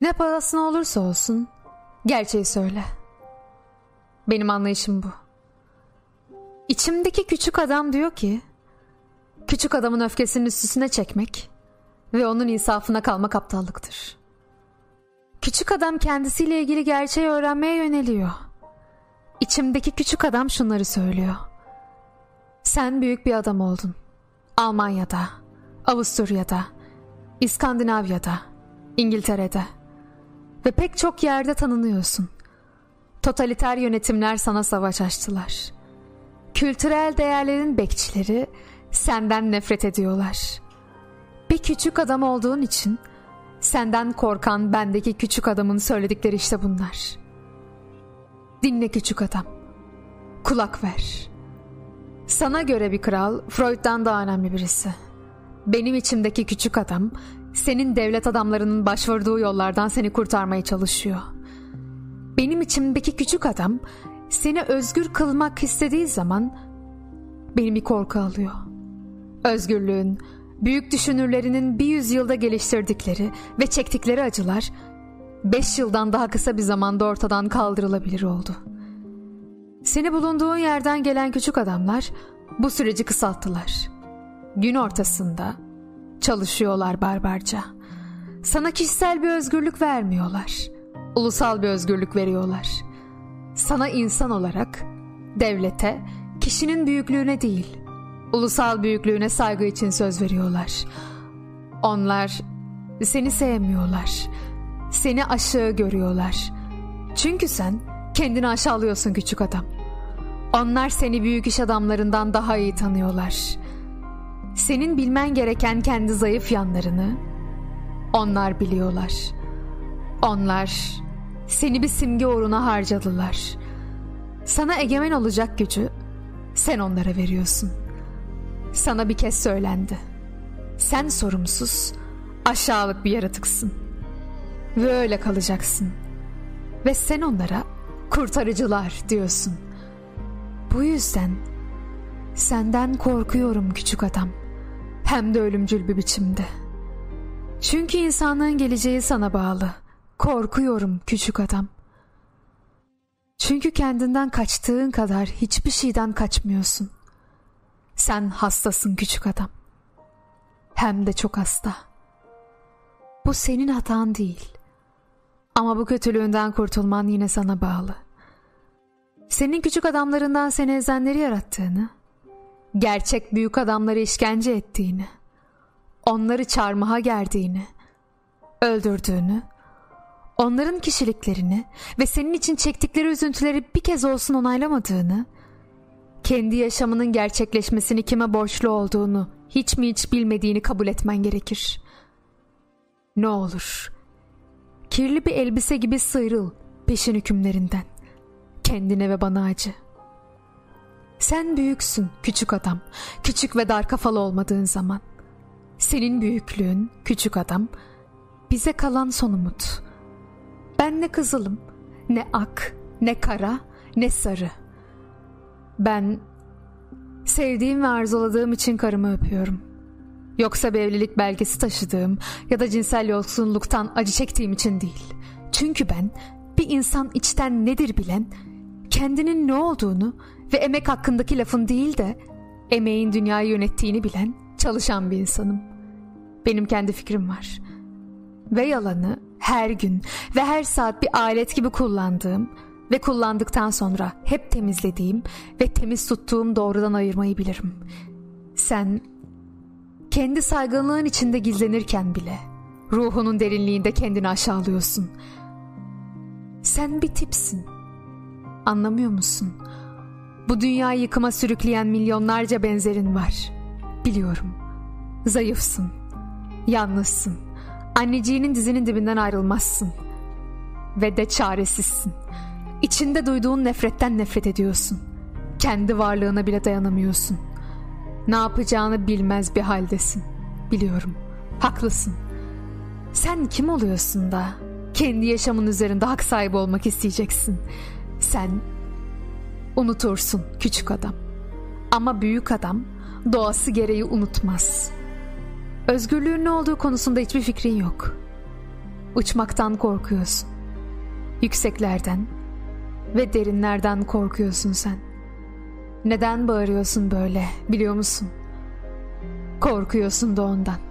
Ne pahasına olursa olsun gerçeği söyle. Benim anlayışım bu. İçimdeki küçük adam diyor ki küçük adamın öfkesini üstüne çekmek ve onun insafına kalmak aptallıktır. Küçük adam kendisiyle ilgili gerçeği öğrenmeye yöneliyor. İçimdeki küçük adam şunları söylüyor. Sen büyük bir adam oldun. Almanya'da, Avusturya'da, İskandinavya'da, İngiltere'de ve pek çok yerde tanınıyorsun. Totaliter yönetimler sana savaş açtılar. Kültürel değerlerin bekçileri senden nefret ediyorlar. Bir küçük adam olduğun için senden korkan bendeki küçük adamın söyledikleri işte bunlar. Dinle küçük adam. Kulak ver. Sana göre bir kral Freud'dan daha önemli birisi. Benim içimdeki küçük adam senin devlet adamlarının başvurduğu yollardan seni kurtarmaya çalışıyor. Benim içimdeki küçük adam seni özgür kılmak istediği zaman benim bir korku alıyor. Özgürlüğün, büyük düşünürlerinin bir yüzyılda geliştirdikleri ve çektikleri acılar beş yıldan daha kısa bir zamanda ortadan kaldırılabilir oldu. Seni bulunduğun yerden gelen küçük adamlar bu süreci kısalttılar. Gün ortasında çalışıyorlar barbarca. Sana kişisel bir özgürlük vermiyorlar. Ulusal bir özgürlük veriyorlar. Sana insan olarak, devlete, kişinin büyüklüğüne değil, ulusal büyüklüğüne saygı için söz veriyorlar. Onlar seni sevmiyorlar. Seni aşağı görüyorlar. Çünkü sen kendini aşağılıyorsun küçük adam. Onlar seni büyük iş adamlarından daha iyi tanıyorlar. Senin bilmen gereken kendi zayıf yanlarını onlar biliyorlar. Onlar seni bir simge uğruna harcadılar. Sana egemen olacak gücü sen onlara veriyorsun. Sana bir kez söylendi. Sen sorumsuz, aşağılık bir yaratıksın. Ve öyle kalacaksın. Ve sen onlara kurtarıcılar diyorsun. Bu yüzden senden korkuyorum küçük adam. Hem de ölümcül bir biçimde. Çünkü insanlığın geleceği sana bağlı. Korkuyorum küçük adam. Çünkü kendinden kaçtığın kadar hiçbir şeyden kaçmıyorsun. Sen hastasın küçük adam. Hem de çok hasta. Bu senin hatan değil. Ama bu kötülüğünden kurtulman yine sana bağlı. Senin küçük adamlarından seni ezenleri yarattığını, gerçek büyük adamları işkence ettiğini, onları çarmıha gerdiğini, öldürdüğünü, onların kişiliklerini ve senin için çektikleri üzüntüleri bir kez olsun onaylamadığını, kendi yaşamının gerçekleşmesini kime borçlu olduğunu hiç mi hiç bilmediğini kabul etmen gerekir. Ne olur, kirli bir elbise gibi sıyrıl peşin hükümlerinden. Kendine ve bana acı. Sen büyüksün küçük adam, küçük ve dar kafalı olmadığın zaman. Senin büyüklüğün küçük adam, bize kalan son umut. Ben ne kızılım, ne ak, ne kara, ne sarı. Ben sevdiğim ve arzuladığım için karımı öpüyorum. Yoksa bir evlilik belgesi taşıdığım ya da cinsel yoksunluktan acı çektiğim için değil. Çünkü ben bir insan içten nedir bilen, kendinin ne olduğunu ve emek hakkındaki lafın değil de emeğin dünyayı yönettiğini bilen çalışan bir insanım. Benim kendi fikrim var. Ve yalanı her gün ve her saat bir alet gibi kullandığım ve kullandıktan sonra hep temizlediğim ve temiz tuttuğum doğrudan ayırmayı bilirim. Sen kendi saygınlığın içinde gizlenirken bile ruhunun derinliğinde kendini aşağılıyorsun. Sen bir tipsin. Anlamıyor musun? Bu dünyayı yıkıma sürükleyen milyonlarca benzerin var. Biliyorum. Zayıfsın. Yalnızsın. Anneciğinin dizinin dibinden ayrılmazsın. Ve de çaresizsin. İçinde duyduğun nefretten nefret ediyorsun. Kendi varlığına bile dayanamıyorsun. Ne yapacağını bilmez bir haldesin. Biliyorum. Haklısın. Sen kim oluyorsun da kendi yaşamın üzerinde hak sahibi olmak isteyeceksin? Sen Unutursun küçük adam. Ama büyük adam doğası gereği unutmaz. Özgürlüğün ne olduğu konusunda hiçbir fikrin yok. Uçmaktan korkuyorsun. Yükseklerden ve derinlerden korkuyorsun sen. Neden bağırıyorsun böyle biliyor musun? Korkuyorsun da ondan.